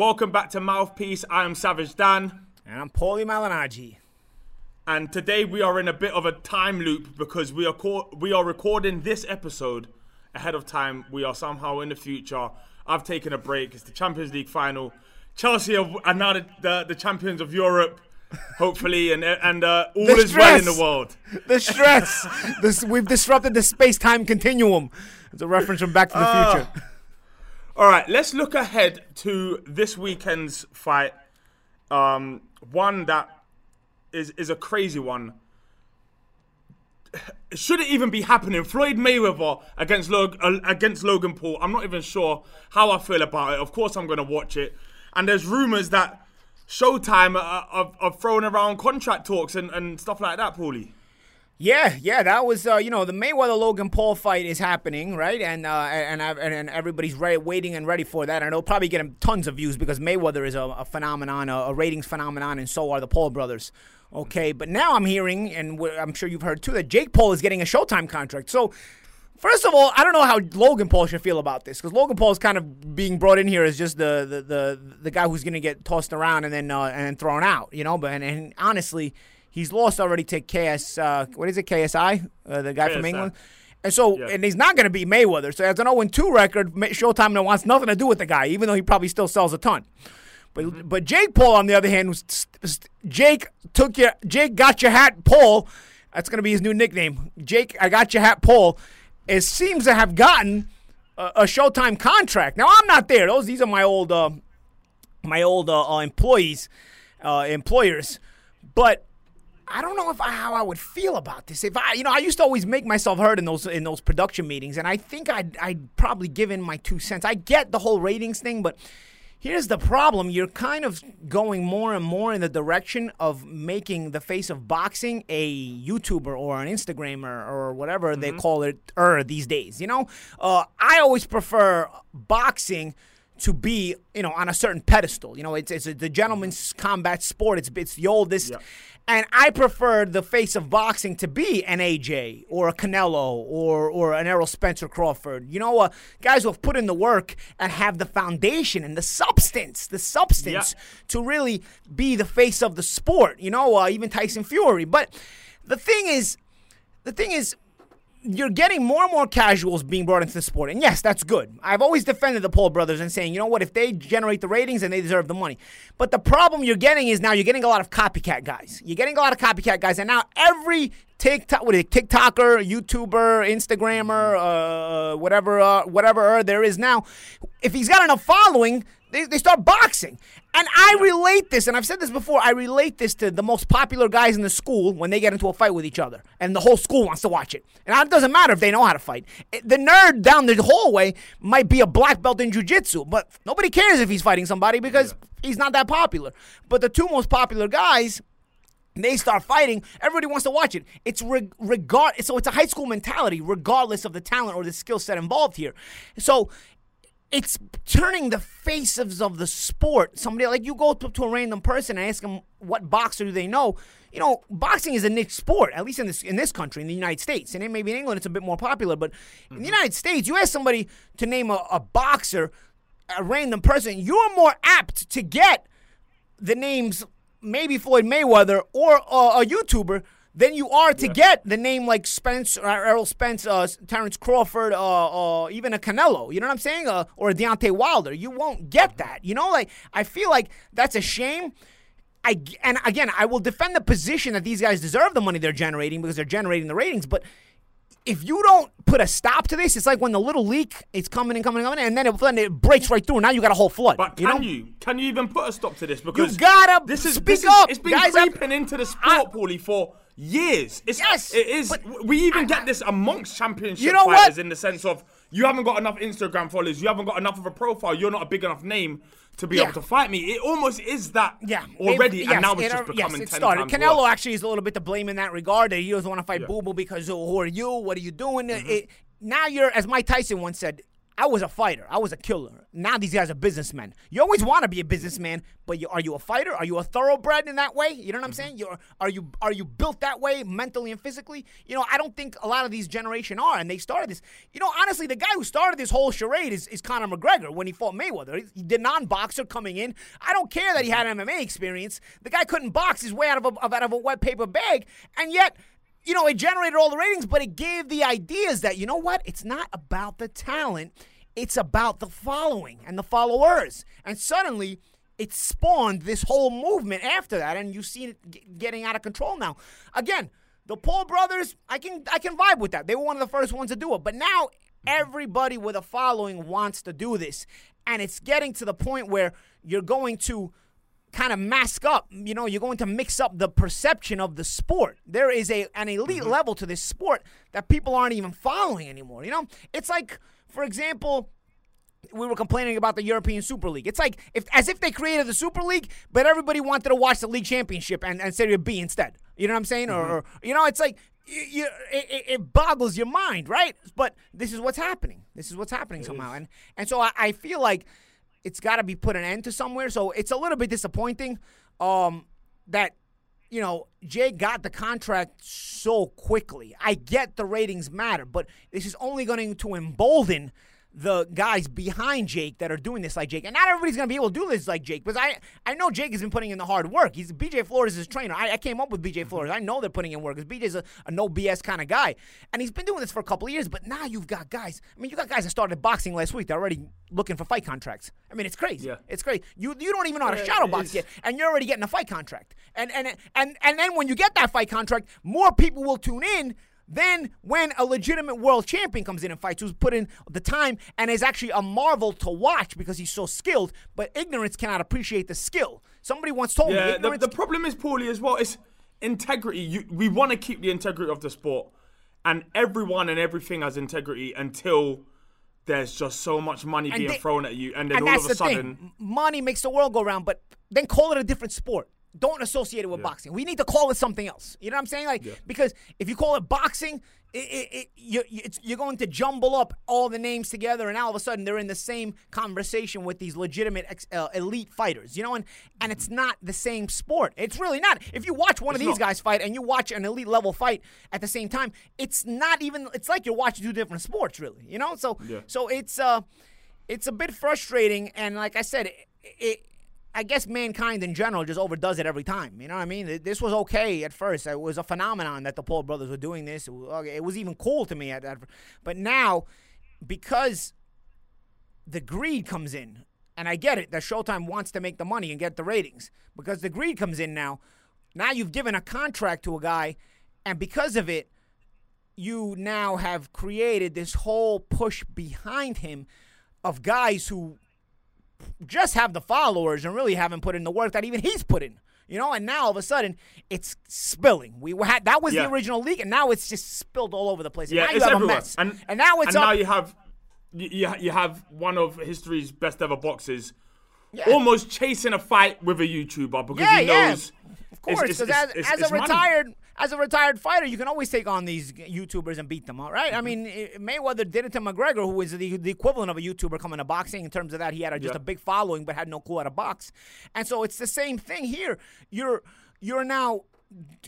Welcome back to Mouthpiece. I am Savage Dan. And I'm Paulie Malignaggi. And today we are in a bit of a time loop because we are co- we are recording this episode ahead of time. We are somehow in the future. I've taken a break. It's the Champions League final. Chelsea are, are now the, the, the champions of Europe, hopefully, and and uh, all The is well in the world. The stress. this, we've disrupted the space time continuum. It's a reference from Back to the Ah. Future. All right, let's look ahead to this weekend's fight. Um, one that is is a crazy one. Should it even be happening? Floyd Mayweather against Log- uh, against Logan Paul. I'm not even sure how I feel about it. Of course, I'm going to watch it. And there's rumors that Showtime are, are, are throwing around contract talks and, and stuff like that, Paulie. Yeah, yeah, that was uh, you know the Mayweather Logan Paul fight is happening, right? And uh, and and and everybody's waiting and ready for that. And it'll probably get him tons of views because Mayweather is a, a phenomenon, a, a ratings phenomenon, and so are the Paul brothers. Okay, but now I'm hearing, and I'm sure you've heard too, that Jake Paul is getting a Showtime contract. So. First of all, I don't know how Logan Paul should feel about this because Logan Paul is kind of being brought in here as just the the, the, the guy who's going to get tossed around and then uh, and thrown out, you know. But and, and honestly, he's lost already to KS. Uh, what is it? KSI, uh, the guy from England. And so, Yeah. and he's not going to be Mayweather. So, as an 0 2 record, Showtime wants nothing to do with the guy, even though he probably still sells a ton. But but Jake Paul, on the other hand, was st- st- Jake took your Jake got your hat Paul. That's going to be his new nickname. Jake, I got your hat Paul. It seems to have gotten a, a Showtime contract. Now I'm not there. Those these are my old uh, my old uh, uh, employees, uh, employers, but. I don't know if I, how I would feel about this. If I, you know, I used to always make myself heard in those in those production meetings, and I think I'd I'd probably give in my two cents. I get the whole ratings thing, but here's the problem: you're kind of going more and more in the direction of making the face of boxing a YouTuber or an Instagrammer or whatever they call it er these days. You know, uh, I always prefer boxing to be, you know, on a certain pedestal. You know, it's, it's a, the gentleman's combat sport. It's it's the oldest, and I prefer the face of boxing to be an AJ or a Canelo or or an Errol Spencer Crawford. You know, uh, guys who have put in the work and have the foundation and the substance, the substance to really be the face of the sport. You know, uh, even Tyson Fury. But the thing is, the thing is you're getting more and more casuals being brought into the sport. And yes, that's good. I've always defended the Paul brothers and saying, you know what, if they generate the ratings, and they deserve the money. But the problem you're getting is now you're getting a lot of copycat guys. You're getting a lot of copycat guys, and now every TikTok, what is it, TikToker, YouTuber, Instagrammer, uh, whatever, uh, whatever uh, there is now, if he's got enough following, they, they start boxing. And I relate this, and I've said this before, I relate this to the most popular guys in the school when they get into a fight with each other. And the whole school wants to watch it. And it doesn't matter if they know how to fight. The nerd down the hallway might be a black belt in jujitsu, but nobody cares if he's fighting somebody because he's not that popular. But the two most popular guys, they start fighting, everybody wants to watch it. It's reg- regard so it's a high school mentality, regardless of the talent or the skill set involved here. So it's turning the faces of the sport. Somebody like you go to, to a random person and ask them what boxer do they know. You know, boxing is a niche sport, at least in this in this country, in the United States, and maybe in England it's a bit more popular. But in the United States, you ask somebody to name a, a boxer, a random person, you're more apt to get the names maybe Floyd Mayweather or uh, a YouTuber than you are to get the name like Spence, uh, Errol Spence, uh, Terrence Crawford, uh, uh, even a Canelo. You know what I'm saying? Uh, or a Deontay Wilder. You won't get that. You know, like I feel like that's a shame. I and again, I will defend the position that these guys deserve the money they're generating because they're generating the ratings, but. If you don't put a stop to this, it's like when the little leak is coming and coming and coming, and then it, then it breaks right through. And now you got a whole flood. But you can know? you can you even put a stop to this? Because gotta this is speak this is, up, It's been guys, I'm- into the I- sport, Paulie, for years. It's, Yes, it is. we even get this amongst championship You know what? fighters in the sense of you haven't got enough Instagram followers, you haven't got enough of a profile, you're not a big enough name to be Yeah. able to fight me. It almost is that Yeah, already, they've- and yes, now it's it- just becoming yes, it 10 started. Canelo worse. actually is a little bit to blame in that regard. That he doesn't want to fight Yeah. Boo Boo because oh, who are you? What are you doing? Mm-hmm. It- now you're, as Mike Tyson once said, I was a fighter. I was a killer. Now these guys are businessmen. You always want to be a businessman, but you, are you a fighter? Are you a thoroughbred in that way? You know what I'm mm-hmm. saying? You're, are you are you built that way mentally and physically? You know, I don't think a lot of these generation are, and they started this. You know, honestly, the guy who started this whole charade is, is Conor McGregor when he fought Mayweather. He, the non-boxer coming in. I don't care that he had MMA experience. The guy couldn't box his way out of a, out of a wet paper bag, and yet you know, it generated all the ratings, but it gave the ideas that, you know what? It's not about the talent, it's about the following and the followers. And suddenly, it spawned this whole movement after that, and you see it getting out of control now. Again, the Paul brothers, I can I can vibe with that. They were one of the first ones to do it, but now everybody with a following wants to do this, and it's getting to the point where you're going to kind of mask up. You know, you're going to mix up the perception of the sport. There is a an elite mm-hmm. level to this sport that people aren't even following anymore. You know, it's like, for example. We were complaining about the European Super League. It's like if as if they created the Super League, but everybody wanted to watch the league championship and, and Serie B instead. You know what I'm saying? Mm-hmm. Or, or, you know, it's like you, you, it, it, boggles your mind, right? But this is what's happening. This is what's happening it somehow, is. and and so I, I feel like it's got to be put an end to somewhere. So it's a little bit disappointing um, that you know Jay got the contract so quickly. I get the ratings matter, but this is only going to embolden the guys behind Jake that are doing this like Jake. And not everybody's going to be able to do this like Jake because I, I know Jake has been putting in the hard work. He's BJ Flores is his trainer. I, I came up with BJ Flores. I know they're putting in work because BJ's a, a no BS kind of guy. And he's been doing this for a couple of years, but now you've got guys. I mean, you got guys that started boxing last week. They're already looking for fight contracts. I mean, it's crazy. Yeah. It's crazy. You you don't even know how to shadow box yet, and you're already getting a fight contract. And and and and then when you get that fight contract, more people will tune in then, when a legitimate world champion comes in and fights, who's put in the time and is actually a marvel to watch because he's so skilled, but ignorance cannot appreciate the skill. Somebody once told yeah, me. Yeah, the, the, problem is, Paulie, as well, is integrity. You, we want to keep the integrity of the sport, and everyone and everything has integrity until there's just so much money and being they, thrown at you, and then and all of a sudden, thing. money makes the world go round. But then call it a different sport don't associate it with yeah. boxing. We need to call it something else. You know what I'm saying? Like yeah. because if you call it boxing, it, it, it, you, you're going to jumble up all the names together, and all of a sudden they're in the same conversation with these legitimate ex, uh, elite fighters. You know, and and it's not the same sport. It's really not. If you watch one it's of these not. guys fight and you watch an elite level fight at the same time, it's not even. It's like you're watching two different sports, really. You know, so yeah. so it's uh, it's a bit frustrating, and like I said, it I guess mankind in general just overdoes it every time. You know what I mean? This was okay at first. It was a phenomenon that the Paul brothers were doing this. It was even cool to me at that. But now, because the greed comes in, and I get it that Showtime wants to make the money and get the ratings, because the greed comes in now. Now you've given a contract to a guy, and because of it, you now have created this whole push behind him of guys who just have the followers and really haven't put in the work that even he's put in. You know, and now all of a sudden it's spilling. We had that was yeah. the original leak, and now it's just spilled all over the place. And yeah, now it's everywhere. And, and now it's and up. now you have you, you have one of history's best ever boxers yeah. almost chasing a fight with a YouTuber because yeah, he knows. Of course, because as, as a retired money as a retired fighter, you can always take on these YouTubers and beat them, all right? Mm-hmm. I mean, Mayweather did it to McGregor, who is the, the equivalent of a YouTuber coming to boxing in terms of that. He had a, just yeah. a big following but had no clue how to box. And so it's the same thing here. You're you're now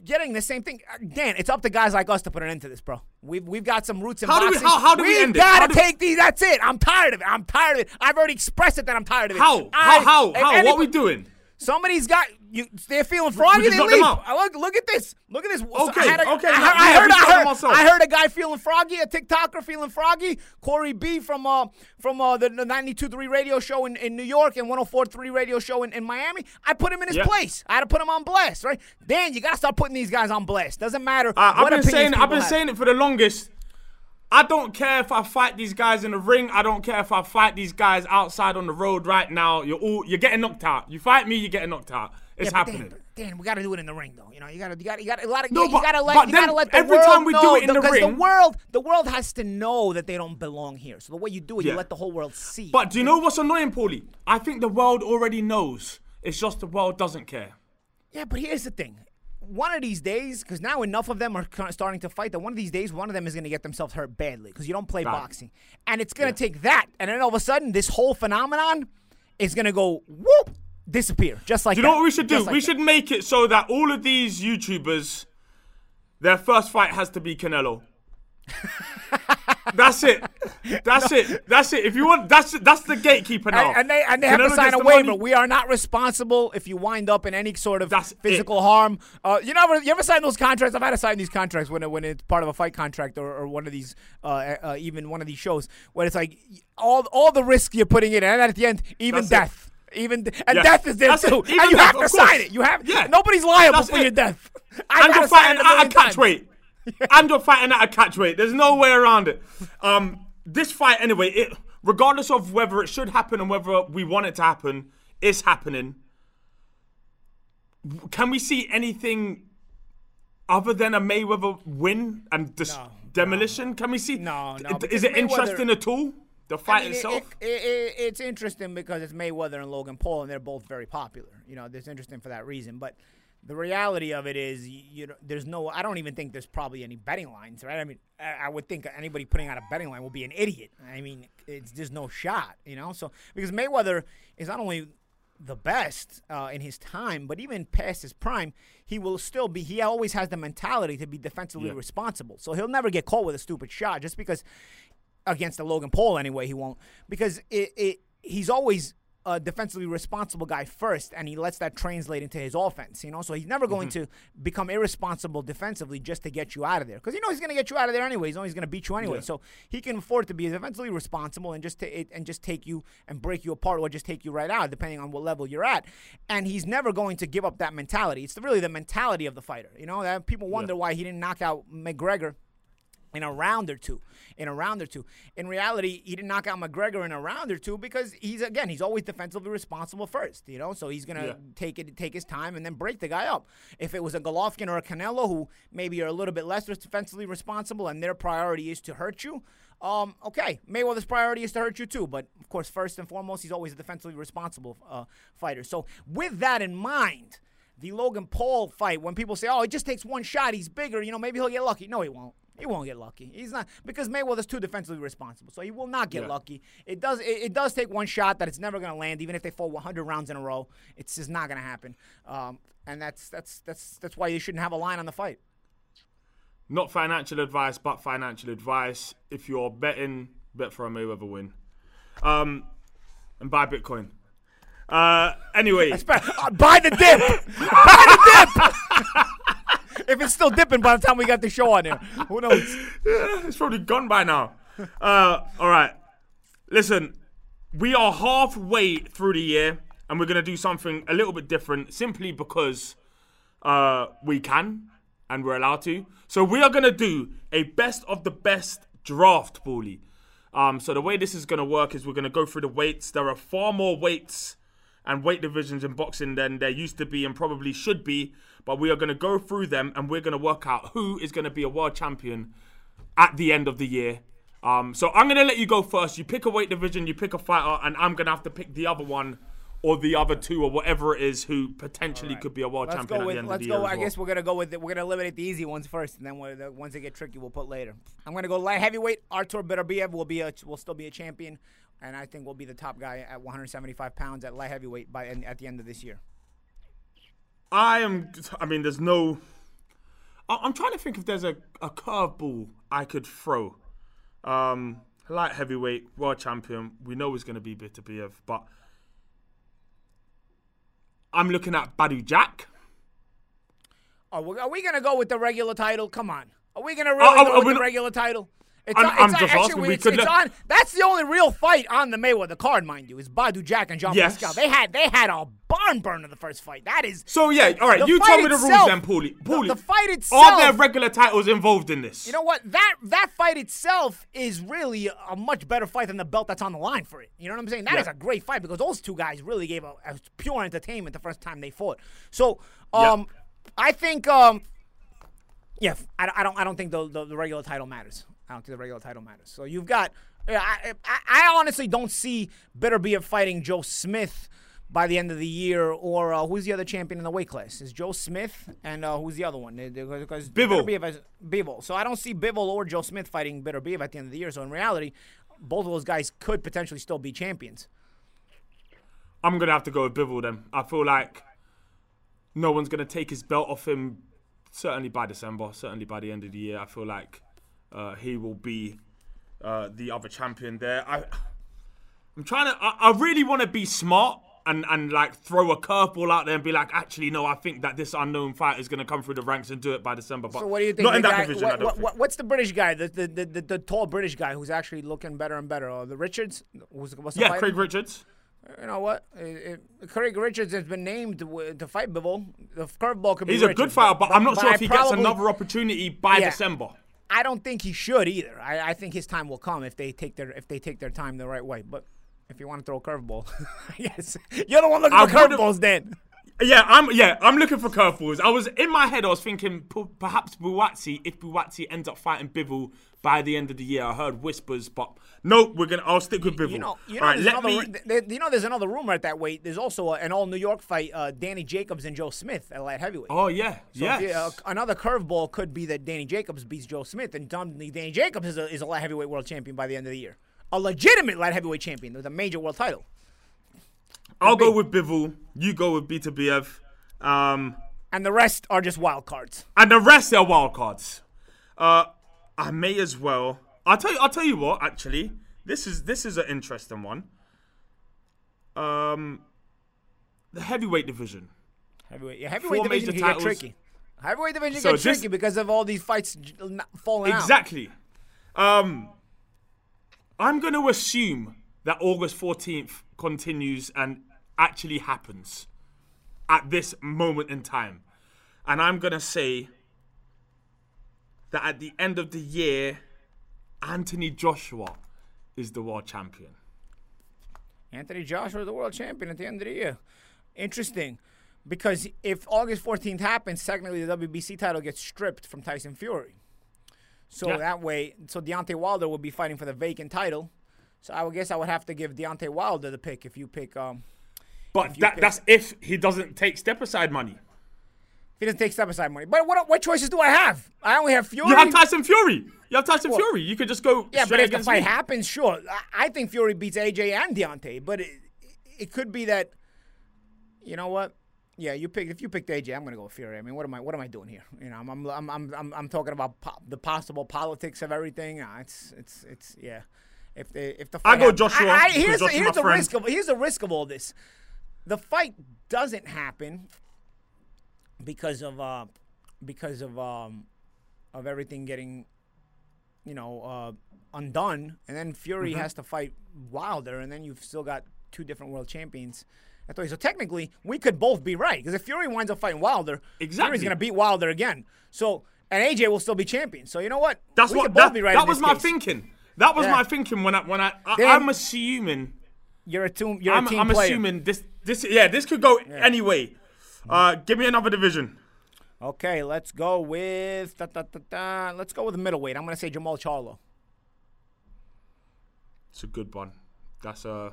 getting the same thing. Dan, it's up to guys like us to put an end to this, bro. We've we've got some roots in how boxing. Do we, how, how do we, we end gotta take these. That's it. I'm tired of it. I'm tired of it. I've already expressed it that I'm tired of it. How? I, how? How? How? What are we doing? Somebody's got you. They're feeling froggy. They leave. Look, look at this. Look at this. Okay, I a, okay. I, I, heard, I, heard, I heard a guy feeling froggy, a TikToker feeling froggy. Corey B from uh from uh the, the 92.3 radio show in, in New York and 104.3 radio show in, in Miami. I put him in his yeah. place. I had to put him on blast, right? Dan, you gotta start putting these guys on blast. Doesn't matter. Uh, I've been saying I've been have. saying it for the longest. I don't care if I fight these guys in the ring. I don't care if I fight these guys outside on the road right now. You're all you're getting knocked out. You fight me, you're getting knocked out. It's yeah, happening. Dan, Dan, we got to do it in the ring, though. You know, you got to, you got, you got a lot of, no, you, got to let, you got to let the every world time we know, do it in the ring, the world, the world has to know that they don't belong here. So the way you do it, yeah. you let the whole world see. But do you know what's annoying, Paulie? I think the world already knows. It's just the world doesn't care. Yeah, but here's the thing. one of these days, because now enough of them are starting to fight that one of these days, one of them is going to get themselves hurt badly because you don't play Right. boxing, and it's going to take that, and then all of a sudden, this whole phenomenon is going to go whoop disappear just like Do you know that. what we should do? Like we that. should make it so that all of these YouTubers, their first fight has to be Canelo. that's it. That's it. That's it. If you want, that's that's the gatekeeper now. And, and they and they have to sign a waiver. money. We are not responsible if you wind up in any sort of That's physical it. harm. Uh, you never you ever sign those contracts? I've had to sign these contracts when it, when it's part of a fight contract or, or one of these uh, uh, even one of these shows where it's like all all the risk you're putting in, and at the end even That's it. Even and Yeah. death is there That's it. too, Even and you death, have to sign it. You have Yeah. nobody's liable That's for it. your death. I've and you're fighting at a catch weight. and you're fighting at a catch weight. There's no way around it. Um, this fight, anyway, it regardless of whether it should happen and whether we want it to happen, is happening. Can we see anything other than a Mayweather win and dis- No, demolition? Can we see? No, no, Is it Mayweather- interesting at all? The fight I mean, it- itself. it- it- it's interesting because it's Mayweather and Logan Paul, and they're both very popular. You know, it's interesting for that reason. But the reality of it is, you, you know, there's no. I don't even think there's probably any betting lines, right? I mean, I, I would think anybody putting out a betting line will be an idiot. I mean, it's there's no shot, you know. So because Mayweather is not only the best uh, in his time, but even past his prime, he will still be. He always has the mentality to be defensively Yeah. responsible. So he'll never get caught with a stupid shot just because against the Logan Paul anyway. He won't because it, it he's always a defensively responsible guy first, and he lets that translate into his offense. You know, so he's never going Mm-hmm. to become irresponsible defensively just to get you out of there because you know he's going to get you out of there anyway. He's always going to beat you anyway. Yeah. So he can afford to be defensively responsible and just ta- and just take you and break you apart or just take you right out depending on what level you're at. And he's never going to give up that mentality. It's really the mentality of the fighter. You know, that people wonder why he didn't knock out McGregor in a round or two. In a round or two. In reality, he didn't knock out McGregor in a round or two because he's again he's always defensively responsible first. You know, so he's gonna Yeah. take it take his time and then break the guy up. If it was a Golovkin or a Canelo who maybe are a little bit less defensively responsible and their priority is to hurt you. Um, okay, Mayweather's priority is to hurt you too, but of course, first and foremost, he's always a defensively responsible uh, fighter. So, with that in mind, the Logan Paul fight, when people say, "Oh, it just takes one shot, he's bigger," you know, maybe he'll get lucky. No, he won't. He won't get lucky. He's not because Mayweather's too defensively responsible, so he will not get Yeah. lucky. It does. It, it does take one shot that it's never going to land, even if they fall 100 rounds in a row. It's just not going to happen. Um, and that's that's that's that's why you shouldn't have a line on the fight. Not financial advice, but financial advice. If you're betting, bet for a Mayweather win. Um, and buy Bitcoin. Uh, anyway, Uh, buy the dip. buy the dip. if it's still dipping by the time we got the show on there, who knows? it's probably gone by now. Uh, all right. Listen, we are halfway through the year, and we're gonna do something a little bit different, simply because uh, we can and we're allowed to. So we are gonna do a best of the best draft, bully. Um, so the way this is gonna work is we're gonna go through the weights. There are far more weights and weight divisions in boxing than there used to be and probably should be. But we are gonna go through them and we're gonna work out who is gonna be a world champion at the end of the year. Um, so I'm gonna let you go first. You pick a weight division, you pick a fighter, and I'm gonna have to pick the other one or the other two or whatever it is who potentially could be a world Let's champion go at with. the end Let's of the go. year. I well. guess we're gonna go with. it. We're gonna eliminate the easy ones first, and then we're, the ones that get tricky we'll put later. I'm gonna go light heavyweight. Artur Beterbiev will be a will still be a champion, and I think will be the top guy at 175 pounds at light heavyweight by at the end of this year. I am. I mean, there's no. I'm trying to think if there's a, a curveball I could throw. Um, light heavyweight world champion. We know he's going to be Beterbiev, but I'm looking at Badou Jack. Are we, are we gonna go with the regular title? Come on. Are we gonna really Oh, oh, go oh, with we the regular title? It's I'm- on, I'm it's on, actually, we it's, could it's on. That's the only real fight on the Mayweather card, mind you, is Badou Jack and John Yes. Pascal. They had they had a barn burner the first fight. That is So yeah, all right. The you tell me the rules itself- then, Paulie. the- Paulie, the fight itself. Are there regular titles involved in this? You know what? That that fight itself is really a much better fight than the belt that's on the line for it. You know what I'm saying? That is Yeah. a great fight because those two guys really gave a, a pure entertainment the first time they fought. So, um, I think, um, yeah, I, I don't, I don't think the, the the regular title matters. I don't think the regular title matters. So you've got, I, I, I honestly don't see Beterbiev fighting Joe Smith by the end of the year, or uh, who's the other champion in the weight class? Is Joe Smith and uh, who's the other one? Because has- Bivol. So I don't see Bivol or Joe Smith fighting Beterbiev at the end of the year. So in reality, both of those guys could potentially still be champions. I'm gonna have to go with Bivol then. I feel like no one's gonna take his belt off him. Certainly by December. Certainly by the end of the year. I feel like uh, he will be uh, the other champion there. I, I'm trying to. I, I really want to be smart and and like throw a curveball out there and be like, actually, no, I think that this unknown fighter is gonna come through the ranks and do it by December. But So what do you think? Not in that guy- division. what- what- what's the British guy? The the, the, the the tall British guy who's actually looking better and better. Uh, the Richards. Who's, what's the yeah, fighter? Craig Richards. You know what? It, it, Craig Richards has been named to, w- to fight Bivol. The curveball could be. He's a good fighter, but, I'm not sure I if he gets another opportunity by Yeah. December. I don't think he should either. I, I think his time will come if they take their if they take their time the right way. But if you want to throw a curveball, yes, you're the one looking I for curveballs. Then Yeah, I'm. Yeah, I'm looking for curveballs. I was in my head. I was thinking p- perhaps Buatsi. If Buatsi ends up fighting Bivol by the end of the year, I heard whispers, but nope. We're gonna. I'll stick with Bivol. you know, you know, All right, there's let another, me. you know, there's another rumor at that weight. There's also an all New York fight: uh, Danny Jacobs and Joe Smith at light heavyweight. Oh yeah, So yes. if uh, another curveball could be that Danny Jacobs beats Joe Smith, and Danny Jacobs is a, is a light heavyweight world champion by the end of the year. A legitimate light heavyweight champion with a major world title. I'll go with Bivol. You go with Beterbiev. Um, And the rest are just wild cards. and the rest are wild cards. Uh, I may as well. I'll tell you. I'll tell you what. Actually, this is this is an interesting one. Um, the heavyweight division. Heavyweight, yeah, heavyweight Four division can get tricky. Heavyweight division So gets tricky because of all these fights falling out. Exactly. Um, I'm going to assume that August 14th continues and actually happens at this moment in time. And I'm going to say that at the end of the year, Anthony Joshua is the world champion. Anthony Joshua is the world champion at the end of the year. Interesting. Because if August 14th happens, technically the WBC title gets stripped from Tyson Fury. So Yeah. that way, so Deontay Wilder would be fighting for the vacant title. So I would guess I would have to give Deontay Wilder the pick if you pick. Um, But you that, pick- that's if he doesn't take step aside money. if he doesn't take step aside money. But what what choices do I have? I only have Fury. You have Tyson Fury. You have Tyson Fury. You could just go Yeah, but if the fight me. happens, sure. I, I think Fury beats AJ and Deontay, but it, it could be that. You know what? Yeah, you pick. If you picked AJ, I'm gonna go with Fury. I mean, what am I? What am I doing here? You know, I'm I'm I'm I'm, I'm, I'm talking about po- the possible politics of everything. Uh, it's it's it's yeah. If the if the I go hap- Joshua, I, I, here's the, here's the friend. risk of here's the risk of all this. The fight doesn't happen because of uh because of um of everything getting you know, uh, undone, and then Fury Mm-hmm. has to fight Wilder, and then you've still got two different world champions. I thought so. Technically, we could both be right because if Fury winds up fighting Wilder, Exactly. Fury's gonna beat Wilder again. So, and AJ will still be champion. So you know what? That's we what could both that, be right. that was my case. thinking. That was Yeah. my thinking when i when i, I i'm assuming You're a team. You're I'm, a team I'm player. assuming this this yeah this could go anyway. Uh, give me another division. Okay, let's go with da, da, da, let's go with middleweight. I'm gonna say Jermall Charlo. It's a good one. That's a.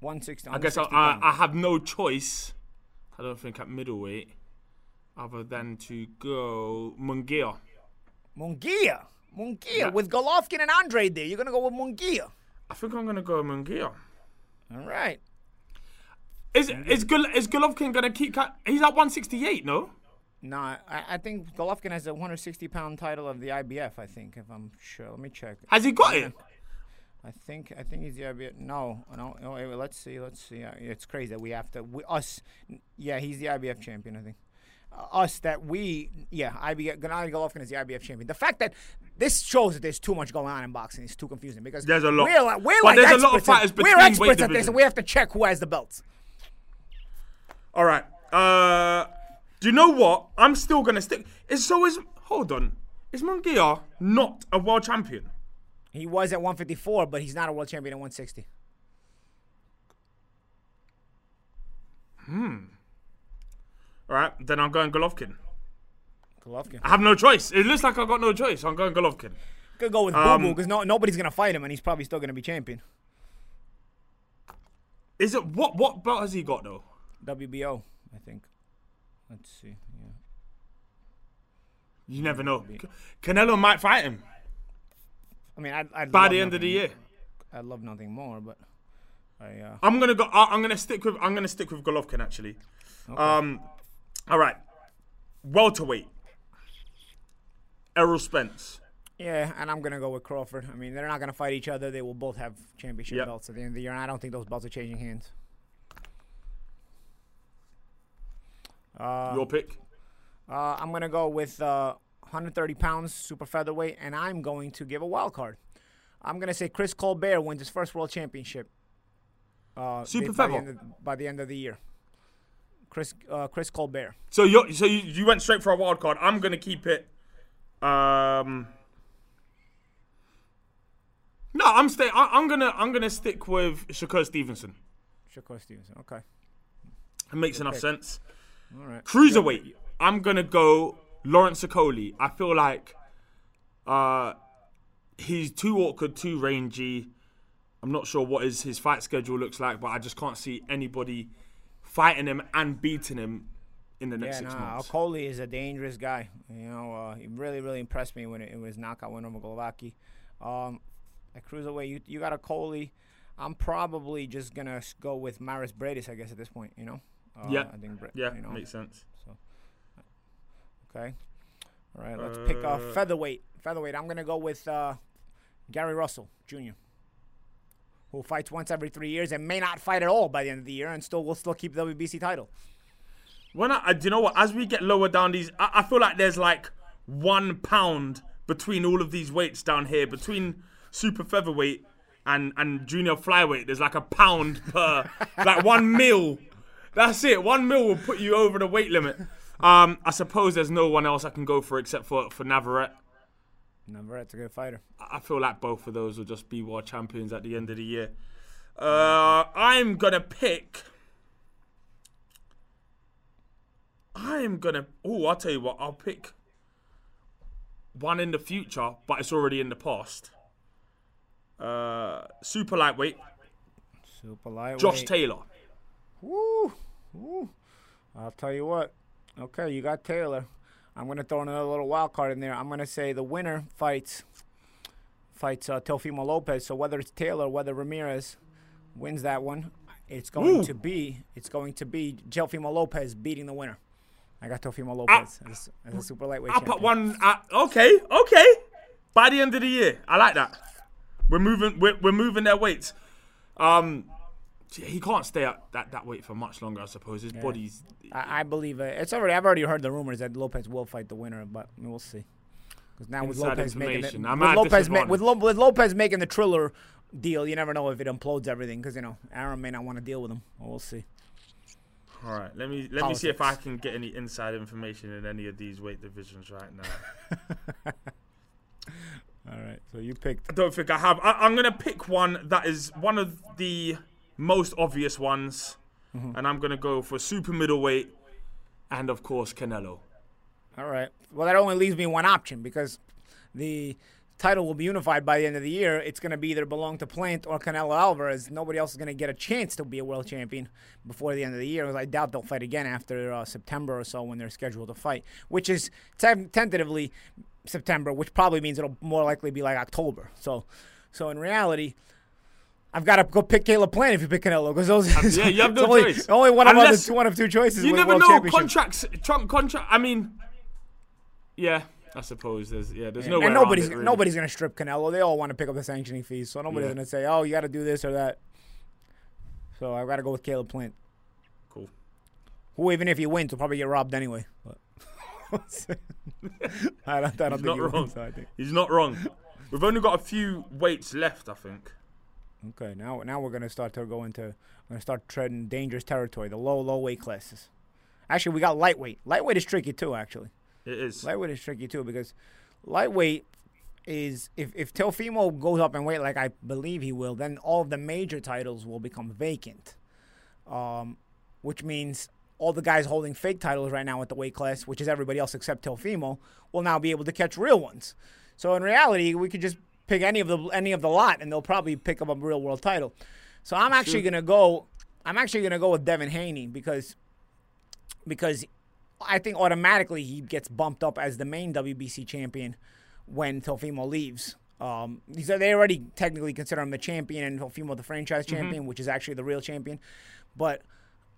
160. I guess I, I, I have no choice. I don't think at middleweight, other than to go Munguia. Munguia. Munguia Yeah. with Golovkin and Andre there. You're gonna go with Munguia. I think I'm gonna go Munguia. All right. Is is Gol- is Golovkin gonna keep? Ca- he's at 168, no? No, I, I think Golovkin has a 160 pound title of the IBF. I think, if I'm sure. Let me check. Has he got it? I think I think he's the IBF. No, no, no. wait, wait, let's see. Let's see. Uh, It's crazy that we have to. We, us. Yeah, he's the IBF champion. I think. Uh, us that we. Yeah, IBF. Gennady Golovkin is the IBF champion. The fact that this shows that there's too much going on in boxing is too confusing because There's a lot. We're, like- we're But like there's a lot of fighters we're experts at this, and we have to check who has the belts. All right. Uh, do you know what? I'm still gonna stick. Is so is hold on. Is Munguia not a world champion? He was at 154, but he's not a world champion at 160. Hmm. All right, then I'm going Golovkin. Golovkin. I have no choice. It looks like I got no choice. I'm going Golovkin. Could go with Um, Boo Boo because no, nobody's gonna fight him, and he's probably still gonna be champion. Is it what what belt has he got though? WBO, I think. Let's see. Yeah. You never know. Canelo might fight him I mean, I'd, I'd by the end of the year. I'd love nothing more, but I. Uh, I'm gonna go. I- I'm gonna stick with. I'm gonna stick with Golovkin actually. Um, all right. Welterweight. Errol Spence. yeah, and I'm gonna go with Crawford. I mean, they're not gonna fight each other. They will both have championship Yep. belts at the end of the year, and I don't think those belts are changing hands. Uh, Your pick. Uh, I'm gonna go with uh, 130 pounds super featherweight, and I'm going to give a wild card. I'm gonna say Chris Colbert wins his first world championship. Uh, Super by the, feather. end of, by the end of the year. Chris uh, Chris Colbert. So you so you, you went straight for a wild card. I'm gonna keep it. Um. No, I'm stay. I, I'm gonna I'm gonna stick with Shakur Stevenson. Shakur Stevenson. Okay. It makes enough pick. sense. All right. Cruiserweight. I'm gonna go Lawrence Okolie. I feel like uh, he's too awkward, too rangy. I'm not sure what his his fight schedule looks like, but I just can't see anybody fighting him and beating him in the next Yeah, six nah, months. Okolie is a dangerous guy. You know, uh, he really, really impressed me when it, it was knockout win over Glowacki. Um, at cruiserweight, you you got Okolie. I'm probably just gonna go with Mairis Briedis, I guess, at this point. You know. Uh, Yeah. I think. Yeah, You know, makes sense. So, Okay. All right. Let's pick uh, Uh, featherweight. Featherweight. I'm gonna go with uh, Gary Russell Jr. Who fights once every three years and may not fight at all by the end of the year, and still will still keep the WBC title. When I, I- do you know what? As we get lower down these, I, I feel like there's like one pound between all of these weights down here. Between super featherweight and and junior flyweight, there's like a pound per, like one mil. That's it. One mil will put you over the weight limit. Um, I suppose there's no one else I can go for except for for Navarrete. Navarrete's a good fighter. I feel like both of those will just be world champions at the end of the year. Uh, I'm gonna pick. I'm gonna. Oh, I'll tell you what. I'll pick one in the future, but it's already in the past. Uh, super lightweight, Super lightweight. Josh Taylor. Woo, woo. I'll tell you what. Okay, you got Taylor. I'm gonna throw another little wild card in there. I'm gonna say the winner fights fights uh, Teofimo Lopez. So whether it's Taylor, whether Ramirez wins that one, it's going Ooh. to be it's going to be Teofimo Lopez beating the winner. I got Teofimo Lopez as, as a super lightweight I'll champion. put one. Uh, okay, okay. By the end of the year, I like that. We're moving. We're, we're moving their weights. Um, he can't stay at that, that weight for much longer. I suppose his body's. I, I believe it. It's already. I've already heard the rumors that Lopez will fight the winner, but we'll see. Because now with Lopez making it, with I'm at Lopez, ma- with. Lo- with Lopez making the Triller deal, you never know if it implodes everything. Because you know Arum may not want to deal with him. Well, we'll see. All right. Let me let me see if I can get any inside information in any of these weight divisions right now. All right. So you picked. I don't think I have. I, I'm gonna pick one that is one of the most obvious ones, Mm-hmm. and I'm gonna go for super middleweight, and of course Canelo. All right. Well, that only leaves me one option because the title will be unified by the end of the year. It's going to be either belong to Plant or Canelo Alvarez. Nobody else is going to get a chance to be a world champion before the end of the year. I doubt they'll fight again after uh, September or so when they're scheduled to fight, which is te- tentatively September, which probably means it'll more likely be like October. So, so in reality. I've got to go pick Caleb Plant if you pick Canelo because those uh, yeah, you have no only, choice. only one of Unless- other, one of two choices. You never know. Contracts, Trump contract. I mean, yeah, I suppose there's yeah, there's no and nobody's it, really. nobody's gonna strip Canelo. They all want to pick up the sanctioning fees, so nobody's Yeah. gonna say, "Oh, you got to do this or that." So I've got to go with Caleb Plant, Cool. who even if he wins, will probably get robbed anyway. But I don't, I don't think not he wrong. wins. I think. He's not wrong. We've only got a few weights left, I think. Okay, now now we're gonna start to go into we're gonna start treading dangerous territory, the low low weight classes. Actually, we got lightweight. Lightweight is tricky too. Actually. It is. Lightweight is tricky too because lightweight is if if Teofimo goes up in weight like I believe he will, then all of the major titles will become vacant. Um, which means all the guys holding fake titles right now at the weight class, which is everybody else except Teofimo, will now be able to catch real ones. So in reality, we could just pick any of the any of the lot, and they'll probably pick up a real world title. So I'm actually gonna go. I'm actually gonna go with Devin Haney because because I think automatically he gets bumped up as the main WBC champion when Teofimo leaves. Um, these they already technically consider him the champion and Teofimo the franchise champion, which is actually the real champion. But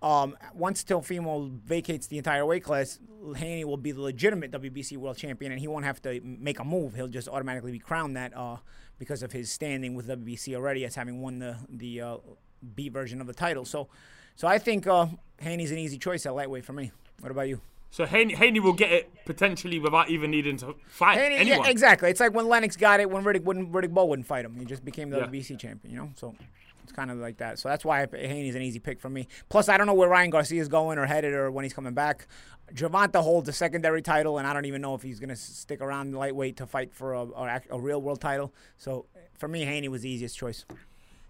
um, once Teofimo vacates the entire weight class, Haney will be the legitimate WBC world champion, and he won't have to make a move. He'll just automatically be crowned that uh, because of his standing with WBC already as having won the the uh, B version of the title. So, so I think uh, Haney's an easy choice at lightweight for me. What about you? So Haney, Haney will get it potentially without even needing to fight Haney, anyone. yeah, exactly. It's like when Lennox got it when Riddick wouldn't Riddick Bowe wouldn't fight him. He just became the Yeah. WBC champion. You know, so it's kind of like that. So that's why Haney's an easy pick for me. Plus, I don't know where Ryan Garcia is going or headed or when he's coming back. Gervonta holds a secondary title, and I don't even know if he's going to stick around lightweight to fight for a, a, a real world title. So for me, Haney was the easiest choice.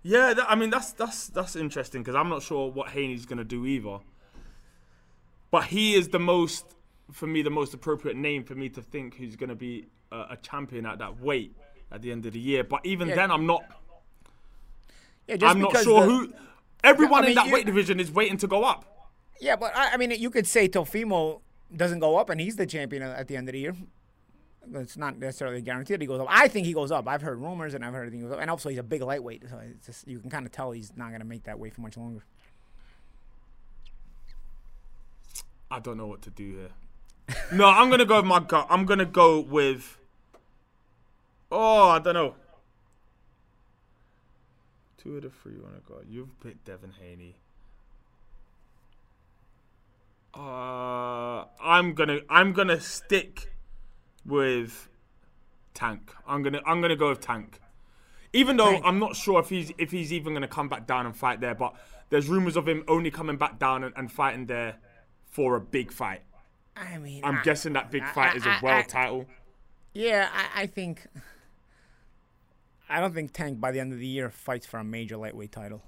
Yeah, that, I mean that's that's that's interesting because I'm not sure what Haney's gonna do either. But he is the most, for me, the most appropriate name for me to think who's gonna be a, a champion at that weight at the end of the year. But even Yeah. then, I'm not. Yeah, just I'm not sure the- who. Everyone I mean, in that you- weight division is waiting to go up. Yeah, but I, I mean, you could say Teofimo doesn't go up, and he's the champion at the end of the year. It's not necessarily guaranteed he goes up. I think he goes up. I've heard rumors, and I've heard he goes up. And also, he's a big lightweight, so it's just, you can kind of tell he's not going to make that weight for much longer. I don't know what to do here. no, I'm gonna go with my gut. I'm gonna go with. Oh, I don't know. Two of the three wanna go. You've picked Devin Haney. Uh, I'm gonna I'm gonna stick with Tank. I'm gonna I'm gonna go with Tank. Even though Tank. I'm not sure if he's if he's even gonna come back down and fight there, but there's rumors of him only coming back down and, and fighting there for a big fight. I mean, I'm I- guessing that big I- fight is I- a world title. Yeah, I, I think. I don't think Tank by the end of the year fights for a major lightweight title.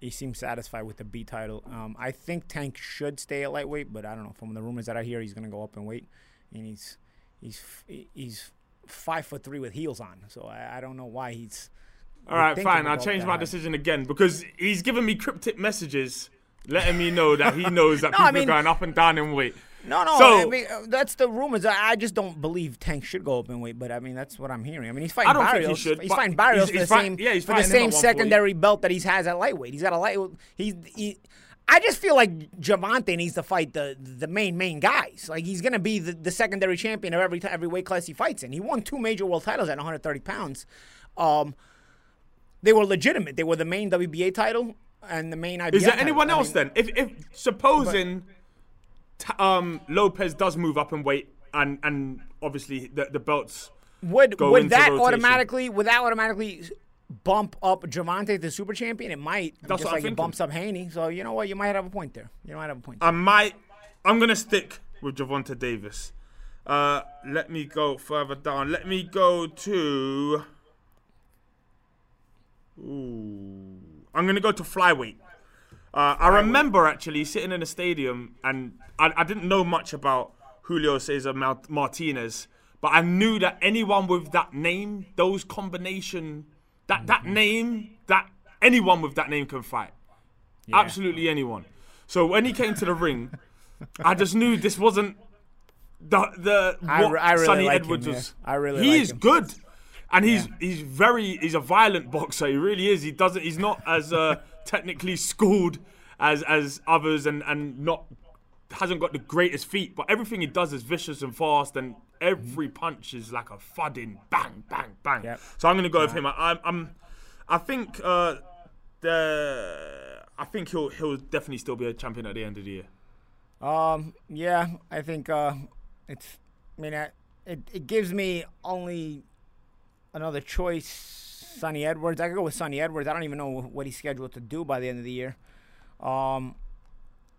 He seems satisfied with the B title. Um, I think Tank should stay at lightweight, but I don't know. From the rumors that I hear, he's going to go up in weight, and he's he's he's five foot three with heels on. So I, I don't know why he's. All right, fine. I'll change my high. decision again because he's given me cryptic messages letting me know that he knows that No, people I mean- are going up and down in weight. No, no. So- I mean, uh, that's the rumors. I, I just don't believe Tank should go up in weight, but I mean that's what I'm hearing. I mean he's fighting I don't think he should, he's fighting Barrios he's- for the he's same yeah, he's for the same secondary belt that he has at lightweight. He's got a light. He's he. I just feel like Gervonta needs to fight the the main main guys. Like he's gonna be the, the secondary champion of every every weight class he fights in. He won two major world titles at 130 pounds. Um, they were legitimate. They were the main WBA title and the main IBF. Is there title. anyone I else mean, then? If if supposing t- um, Lopez does move up in weight and and obviously the the belts. Would would that rotation. automatically would that automatically bump up Gervonta the super champion? It might. That's just what I'm like it bumps up Haney. So you know what? You might have a point there. You might have a point. I might. I'm gonna stick with Gervonta Davis. Uh, let me go further down. Let me go to. Ooh, I'm gonna go to flyweight. Uh, I remember actually sitting in a stadium, and I, I didn't know much about Julio Cesar Mar- Martinez, but I knew that anyone with that name, those combination, that that name, that anyone with that name can fight. Absolutely anyone. So when he came to the ring, I just knew this wasn't the the I what re- I really Sunny like Edwards him, was. yeah. I really he like is him. good, and he's he's very he's a violent boxer. He really is. He doesn't. He's not as uh, technically schooled as as others, and and not hasn't got the greatest feet. But everything he does is vicious and fast, and every punch is like a thudding bang bang bang. Yep. So I'm gonna go with him. I, I'm, I'm I think uh, the I think he'll he'll definitely still be a champion at the end of the year. Um, yeah, I think uh, it's. I mean, I, it it gives me only another choice. Sunny Edwards. I could go with Sunny Edwards. I don't even know what he's scheduled to do by the end of the year. Um,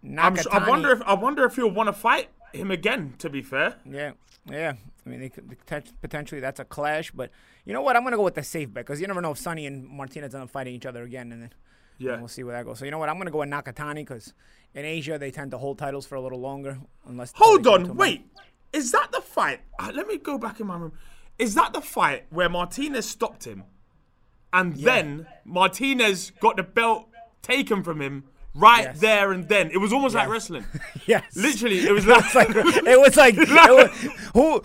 s- I Nakatani- wonder if I wonder if he'll want to fight him again. To be fair, Yeah, yeah. I mean, they could, they potentially that's a clash, but you know what? I'm gonna go with the safe bet because you never know if Sunny and Martinez end up fighting each other again, and then yeah. we'll see where that goes. So you know what? I'm gonna go with Nakatani because in Asia they tend to hold titles for a little longer, unless. Hold they come to on, wait. Is that the fight? Uh, let me go back in my room. Is that the fight where Martinez stopped him, and then Martinez got the belt taken from him right Yes. there and then. It was almost like wrestling. Yes. Literally, it was like, like it was like it was, who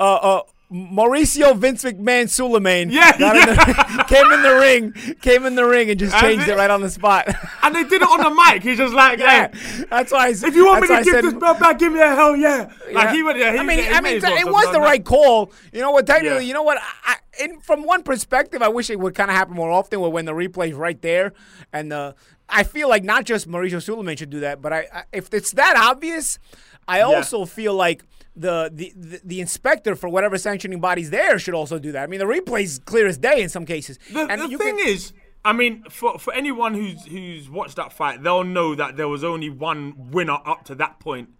uh uh Mauricio Vince McMahon Sulaiman Yeah, got in the, came in the ring came in the ring and just changed it- it right on the spot. and they did it on the mic. He's just like, yeah, yeah. that's why I, If you want me to I give said- this belt back, give me a hell yeah. Like Yeah. he would. Yeah, he I mean, he I mean, well it was the right call. You know what? Technically, Yeah. you know what? I, in, from one perspective, I wish it would kind of happen more often, where when the replay's right there, and the I feel like not just Mauricio Sulaiman should do that, but I, I if it's that obvious, I also feel like. The, the, the, the inspector for whatever sanctioning body's there should also do that. I mean, the replay's clear as day in some cases. The, and the thing can- is, I mean, for for anyone who's who's watched that fight, they'll know that there was only one winner up to that point,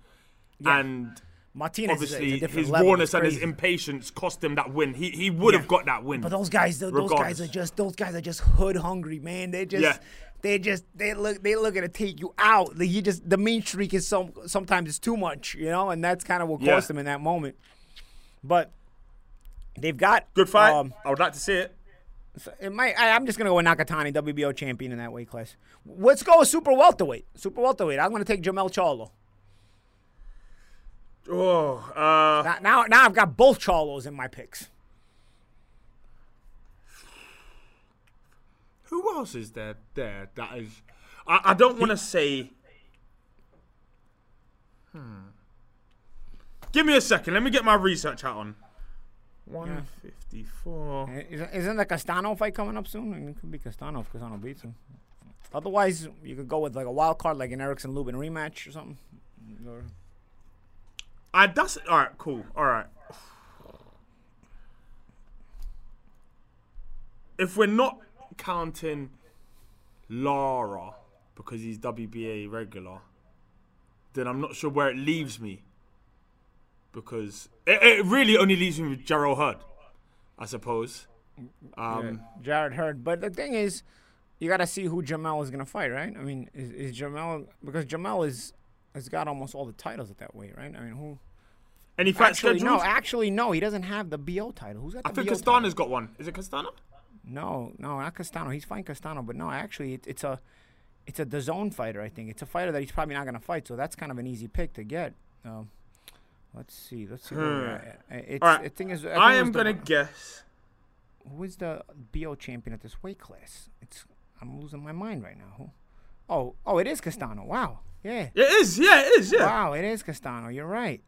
and Martinez is a- is a obviously his level. rawness and his impatience cost him that win. He he would have got that win. But those guys, those guys are just those guys are just hood hungry, man. They just Yeah. They just they look they looking to take you out. Like, you just the mean streak is some sometimes it's too much, you know, and that's kind of what Yeah. cost them in that moment. But they've got Good fight. Um, I would like to see it. it might. I, I'm just gonna go with Nakatani, WBO champion in that weight class. Let's go with super welterweight. Super welterweight. I'm gonna take Jermell Charlo. Oh, uh, Now, now, now I've got both Charlos in my picks. Who else is there? There, that is. I, I don't want to say. Hmm. Give me a second. Let me get my research hat on. One fifty-four. Isn't isn't the Castano fight coming up soon? I mean, it could be Castano if Castano beats him. Otherwise, you could go with like a wild card, like an Erickson Lubin rematch or something. Or- I that's all right. Cool. All right. If we're not counting Lara because he's WBA regular, then I'm not sure where it leaves me. Because it, it really only leaves me with Gerald Hurd, I suppose. Um, Jarrett Hurd. But the thing is, you got to see who Jermell is going to fight, right? I mean, is, is Jermell because Jermell is has got almost all the titles at that weight, right? I mean, who? Any fight Actually, scheduled? no. Actually, no. He doesn't have the BO title. Who's got the I think BO title? Castana's got one. Is it Castana? No, no, not Castano. He's fighting Castano, but no, actually, it, it's a, it's a DAZN fighter. I think it's a fighter that he's probably not going to fight. So that's kind of an easy pick to get. Um, let's see. Let's see. where we're at. Uh, It's, All right. The thing is, I, I am gonna guess. Who is the BO champion at this weight class? It's I'm losing my mind right now. Who? Oh, oh, it is Castano. Wow. Yeah. It is. Yeah, it is. Yeah. Wow, it is Castano. You're right.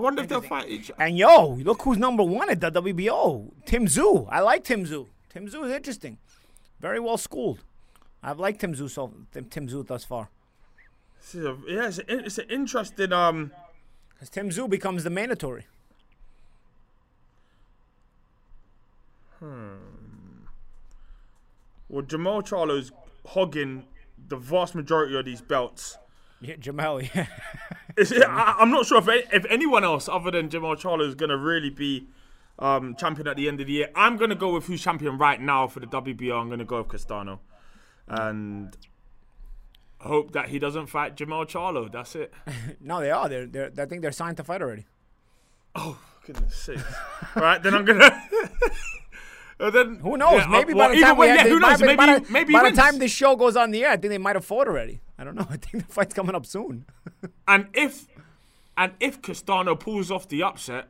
I wonder if they'll fight each. other. And yo, look who's number one at the WBO. Tim Tszyu. I like Tim Tszyu. Tim Tszyu is interesting. Very well schooled. I've liked Tim Tszyu so Tim, Tim Tszyu thus far. This is a, yeah, it's, a, it's an interesting. Um, Because Tim Tszyu becomes the mandatory. Hmm. Well, Jermell Charlo's hogging the vast majority of these belts. Yeah, Jermell, yeah. I, I'm not sure if if anyone else other than Jermell Charlo is gonna really be um, champion at the end of the year. I'm gonna go with who's champion right now for the WBO. I'm gonna go with Castano, and hope that he doesn't fight Jermell Charlo. That's it. no, they are. They're, they're, I think they're signed to fight already. Oh, goodness sake! All right, then I'm gonna. Then, Who knows? yeah, uh, maybe well, by the time way, we yeah, had who knows? by, Maybe, by, the- maybe by the time this show goes on the air, I think they might have fought already. I don't know. I think the fight's coming up soon. And if and if Castano pulls off the upset,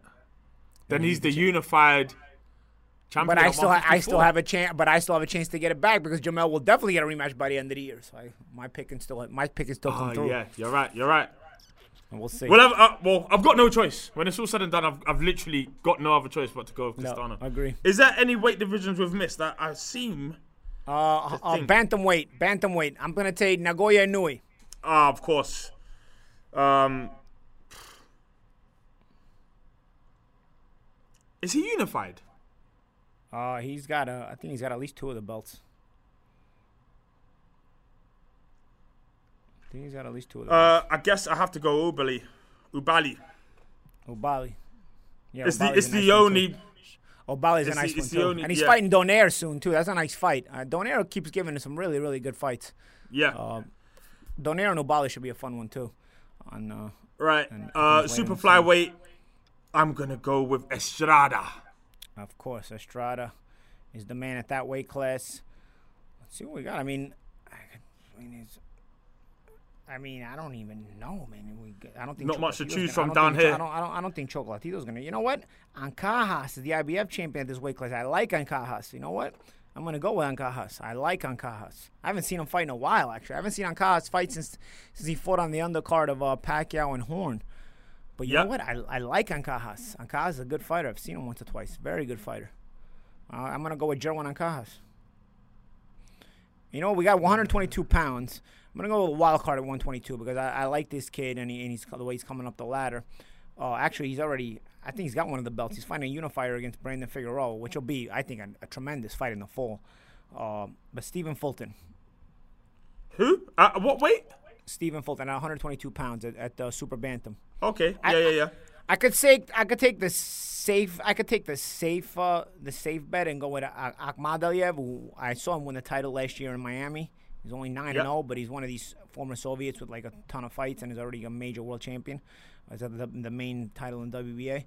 then he's the unified champion. But I still, ha- I still have a chance. But I still have a chance to get it back because Jermell will definitely get a rematch by the end of the year. So I, my pick can still, my pick is still come Oh, through. yeah, you're right. You're right. And we'll see. Well, I've, uh, well, I've got no choice. When it's all said and done, I've, I've literally got no other choice but to go with no, Castano. I agree. Is there any weight divisions we've missed that I seem? Uh, uh, bantamweight, bantamweight. I'm gonna take Naoya Inoue. Ah, of course. Um, is he unified? Uh, he's got a, I think he's got at least two of the belts. I think he's got at least two of the Uh, I guess I have to go Oubaali. Oubaali. Oubaali. Yeah, It's the it's the nice one, too. only. Oubaali's a nice one too, only- and he's yeah. fighting Donaire soon too. That's a nice fight. Uh, Donaire keeps giving us some really, really good fights. Yeah. Uh, Donaire and Obali should be a fun one too. On uh, right. and Uh, he's super flyweight. I'm gonna go with Estrada. Of course, Estrada is the man at that weight class. Let's see what we got. I mean, I mean, it's. I mean, I don't even know, man. We, I don't think Not much to choose gonna- from down think- here. I don't. I don't. I don't think Chocolatito's gonna. You know what? Ancajas is the IBF champion at this weight class. I like Ancajas. You know what? I'm gonna go with Ancajas. I like Ancajas. I haven't seen him fight in a while. Actually, I haven't seen Ancajas fight since since he fought on the undercard of uh, Pacquiao and Horn. But you Yep. know what? I, I like Ancajas. Ancajas is a good fighter. I've seen him once or twice. Very good fighter. Uh, I'm gonna go with Jerwin Ancajas. You know, we got 122 pounds. I'm gonna go with a wild card at 122 because I, I like this kid and, he, and he's the way he's coming up the ladder. Uh, actually, he's already. I think he's got one of the belts. He's fighting a unifier against Brandon Figueroa, which will be, I think, a, a tremendous fight in the fall. Uh, but Stephen Fulton, Who? Uh, what weight? Stephen Fulton at 122 pounds at, at uh, super bantam. Okay. I- Yeah, yeah, yeah. I could say I could take the safe. I could take the safe, uh, the safe bet and go with uh, Akhmadaliev. Who I saw him win the title last year in Miami. He's only nine and zero, oh, but he's one of these former Soviets with like a ton of fights and is already a major world champion. He's the, the main title in WBA.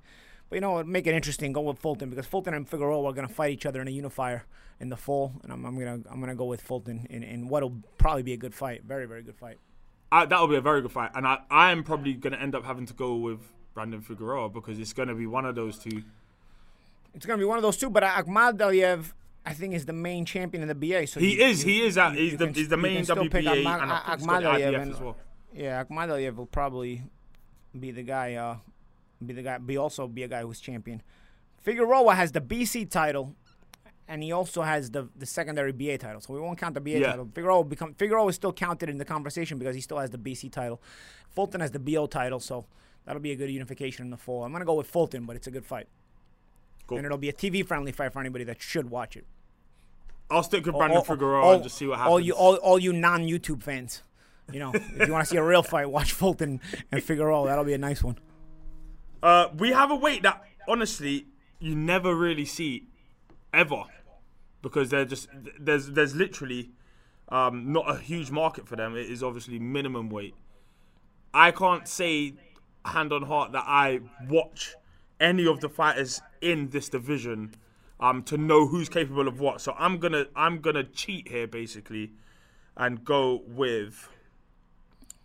But you know, what, make it interesting. Go with Fulton because Fulton and Figueroa are going to fight each other in a unifier in the fall, and I'm, I'm gonna I'm gonna go with Fulton in, in what'll probably be a good fight. Very very good fight. I, that'll be a very good fight, and I, I am probably going to end up having to go with Brandon Figueroa because it's going to be one of those two. It's going to be one of those two, but Akhmadaliev, I think, is the main champion in the BA. So He you- is, you- he is, he's you the can- he's the main still pick WBA, and I think Akhmadaliev IBF and- as well. Yeah, Akhmadaliev will probably be the guy. Uh, be the guy. Be also be a guy who's champion. Figueroa has the BC title, and he also has the the secondary BA title. So we won't count the BA Yeah. title. Figueroa become Figueroa is still counted in the conversation because he still has the BC title. Fulton has the BO title, so that'll be a good unification in the fall. I'm gonna go with Fulton, but it's a good fight. Cool. And it'll be a TV friendly fight for anybody that should watch it. I'll stick with Brandon all- Figueroa all- and just see what happens. All you, all, all you non-YouTube fans, you know, if you want to see a real fight, watch Fulton and Figueroa. That'll be a nice one. Uh, we have a weight that honestly you never really see ever because they're just there's there's literally um, not a huge market for them. It is obviously minimum weight. I can't say hand on heart that I watch any of the fighters in this division um, to know who's capable of what. So I'm gonna I'm gonna cheat here basically and go with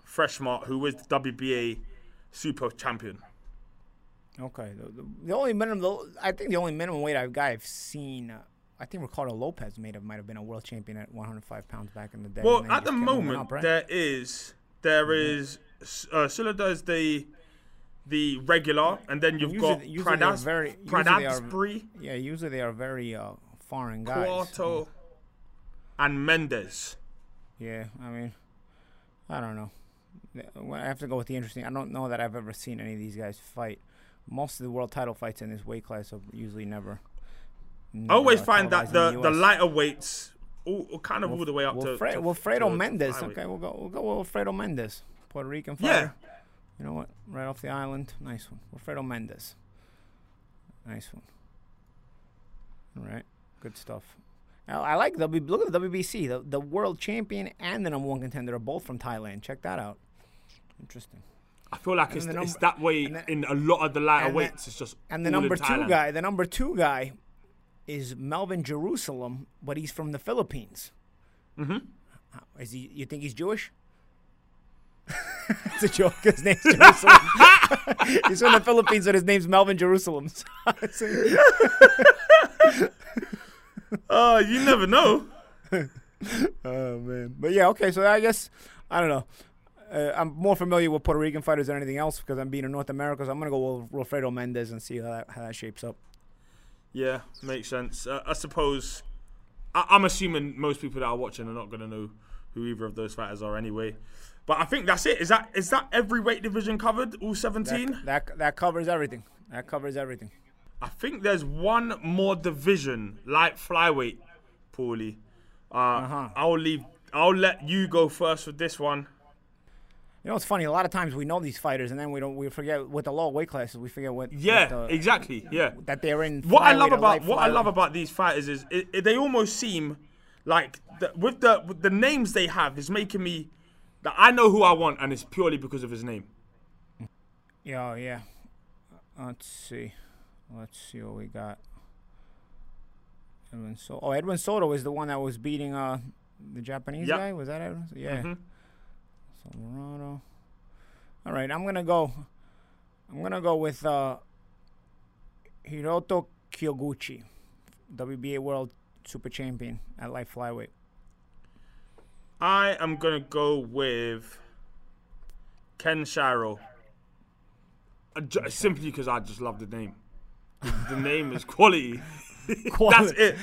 Freshmart, who is the WBA super champion. Okay. The, the, only minimum, the, I think the only minimum weight I've guy I've seen, uh, I think Ricardo Lopez made have, might have been a world champion at 105 pounds back in the day. Well, and then he at the just kept moving moment, up, right? there is there is uh, Silla does the the regular, and then you've Usually- got usually Pradas, very- usually they are- yeah, usually they are very uh, foreign guys. Quarto, and Mendez. Yeah, I mean, I don't know. I have to go with the interesting. I don't know that I've ever seen any of these guys fight. Most of the world title fights in this weight class are usually never. I always find that in the, the lighter weights, all, kind of all the way up to, Wilfre- to Wilfredo to- Mendez. Okay, we'll go. We'll go with Wilfredo Mendez, Puerto Rican fighter. Yeah. You know what? Right off the island, nice one. Wilfredo Mendez. Nice one. All right, good stuff. Now, I like the look at the WBC. The the world champion and the number one contender are both from Thailand. Check that out. Interesting. I feel like it's, the it's that way and the- in a lot of the lighter and the- weights. it's just And the number two guy, the number two guy, is Melvin Jerusalem, but he's from the Philippines. Mm-hmm. Is he? You think he's Jewish? It's a joke. His name's Jerusalem. he's from the Philippines, but his name's Melvin Jerusalem. Uh, you never know. oh man. But yeah, okay. So I guess I don't know. Uh, I'm more familiar with Puerto Rican fighters than anything else because I'm being in North America. So I'm gonna go with Wilfredo Mendez and see how that, how that shapes up. Yeah, makes sense. Uh, I suppose. I, I'm assuming most people that are watching are not going to know who either of those fighters are anyway. But I think that's it. Is that is that every weight division covered? All 17? That, that that covers everything. That covers everything. I think there's one more division, light flyweight, Paulie. Uh, Uh-huh. I'll leave. I'll let you go first with this one. You know, it's funny. A lot of times we know these fighters, and then we don't. We forget with the low weight classes. We forget what. Yeah, what the- exactly. Yeah. That they're in. What I love about what I love about these fighters is it, it- they almost seem like the, with the with the names they have is making me that I know who I want, and it's purely because of his name. Yeah, yeah. Let's see. Let's see what we got. Edwin so- oh, Elwin Soto is the one that was beating uh the Japanese Yep. guy. Was that it? Yeah. Mhm. So All right, I'm gonna go. I'm gonna go with uh, Hiroto Kyoguchi, WBA World Super Champion at light flyweight. I am gonna go with Kenshiro. Uh, simply because I just love the name. The, name is quality. That's Quality, it.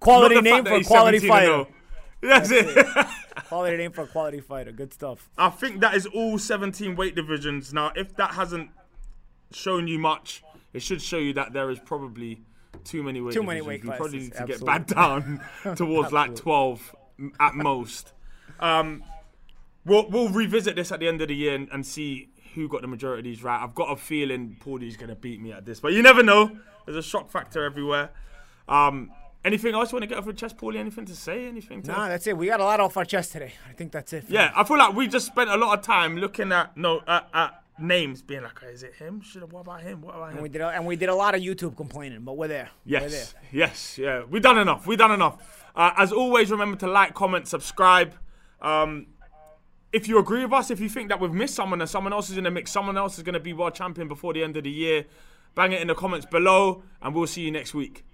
quality name for a quality fighter. 0. That's it. Quality name for a quality fighter. Good stuff. I think that is all 17 weight divisions. Now, if that hasn't shown you much, it should show you that there is probably too many weight Too many divisions. weight we probably need to get absolutely. back down towards like 12 at most. Um, we'll, we'll revisit this at the end of the year and, and see who got the majority of these right. I've got a feeling Paulie's going to beat me at this, but you never know. There's a shock factor everywhere. Um, anything else you want to get off your chest, Paulie? Anything to say? Anything to Nah, that's it. We got a lot off our chest today. I think that's it. yeah, I feel like we just spent a lot of time looking at no at, at names, being like, is it him? Should what about him? What about him? And we did, a, and we did a lot of YouTube complaining, but we're there. We're there. Yes, yes, yeah. We've done enough. We've done enough. Uh, as always, remember to like, comment, subscribe. Um, if you agree with us, if you think that we've missed someone and someone else is in the mix, someone else is going to be world champion before the end of the year, bang it in the comments below, and we'll see you next week.